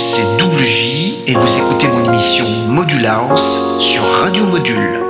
c'est Double J et vous écoutez mon émission Module House sur Radio Module.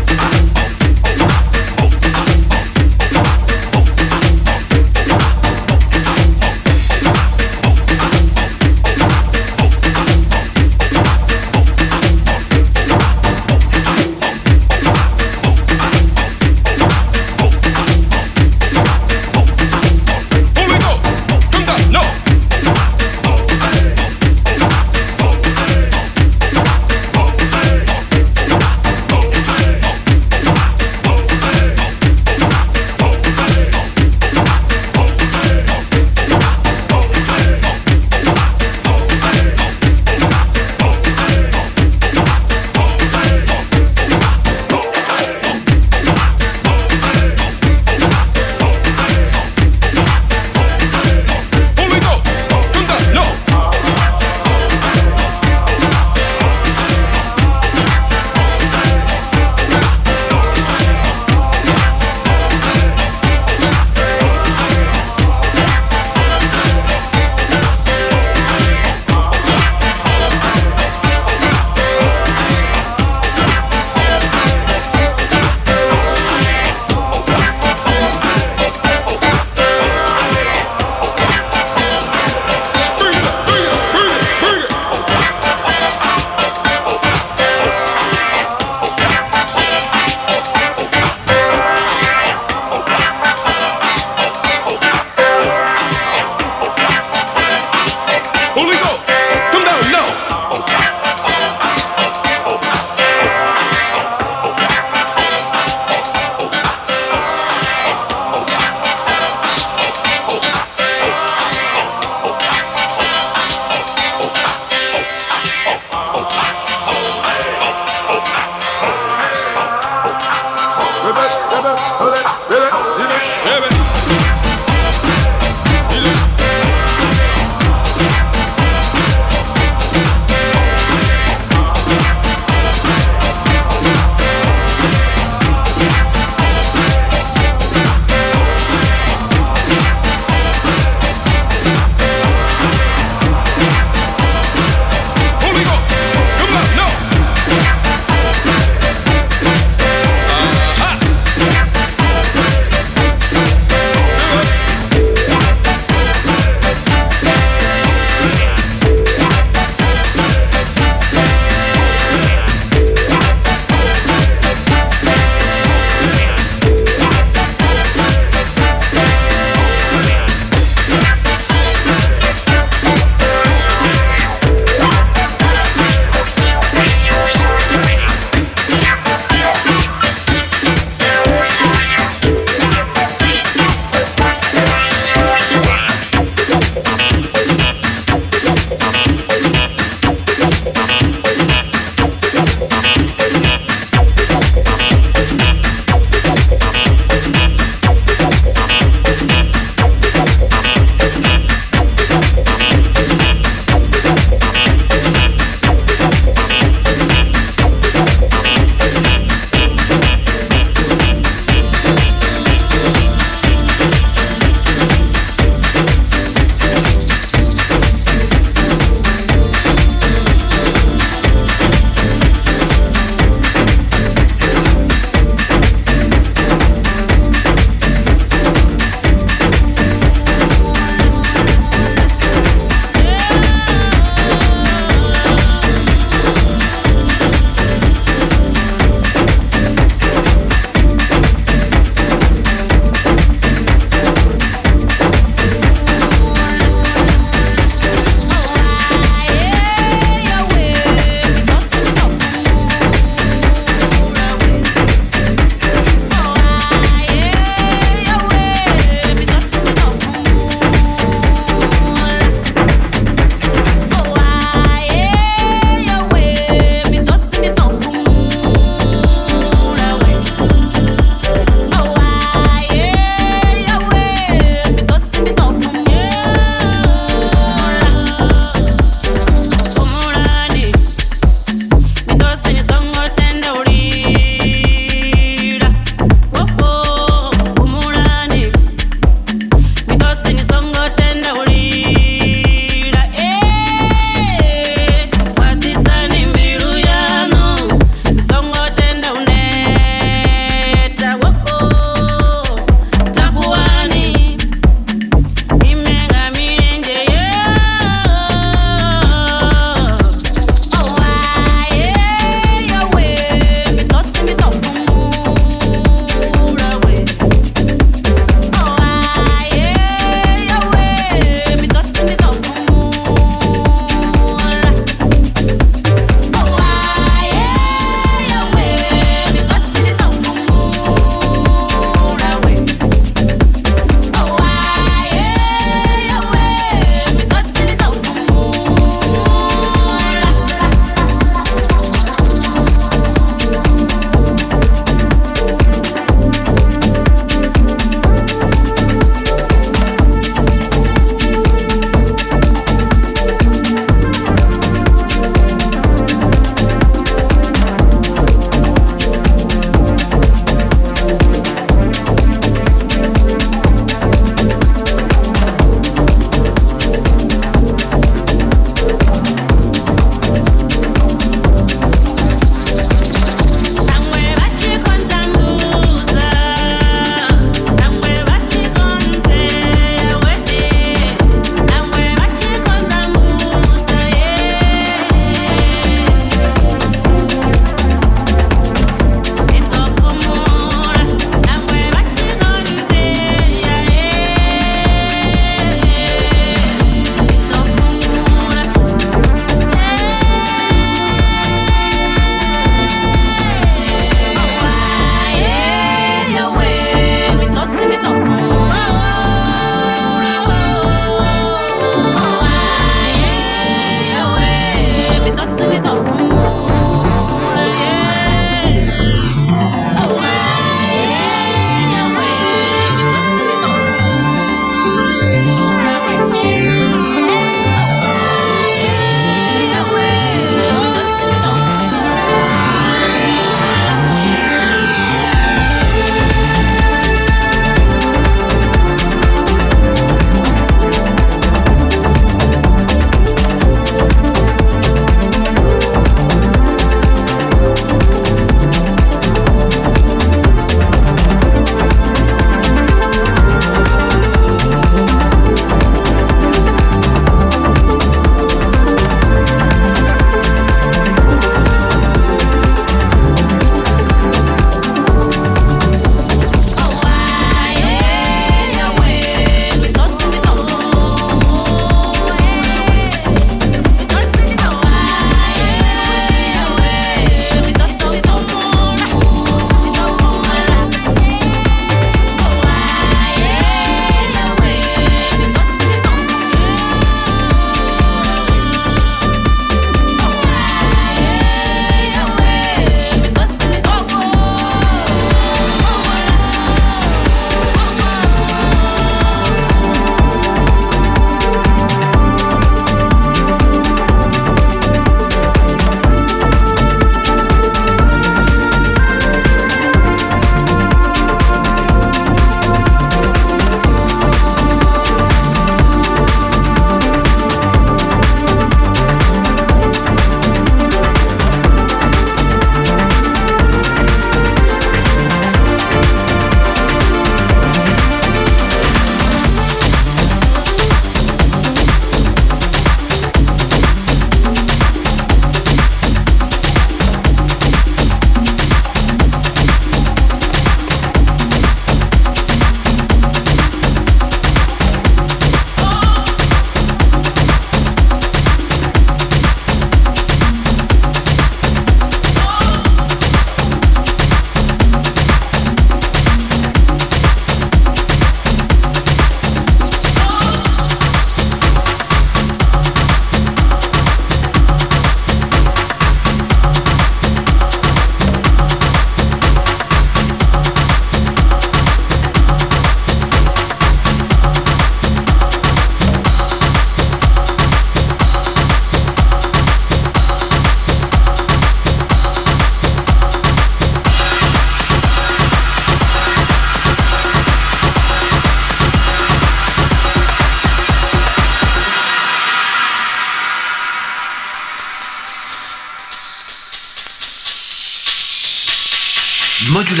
Module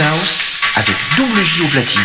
avec double J au platine.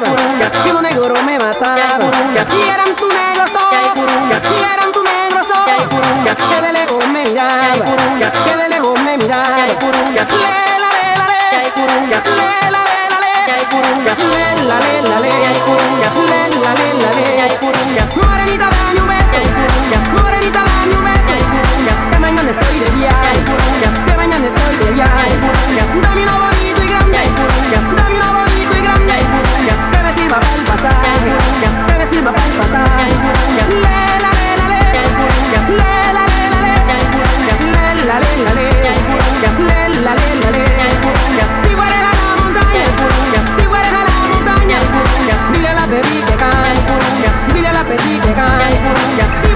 Mataba. Que uno negro me mataba. Y eran tu negro sol. Y eran tu negro sol. Que de lejos me miraba. Que de lejos me miraba. Le la le la le. Le la le la le. Le la le la le. Le la le la le. Morenita dame un beso. Morenita dame un beso. Que mañana estoy de viaje mañana estoy de viaje. Dame una bonito y grande. Dame una grande. silva pasar, pasar. Le la le la le, le la le la le, le la le la le, le la le la le. Si fueres a la montaña, si fueres a la montaña, dile a la peli que cae, dile a la peli que cae. Si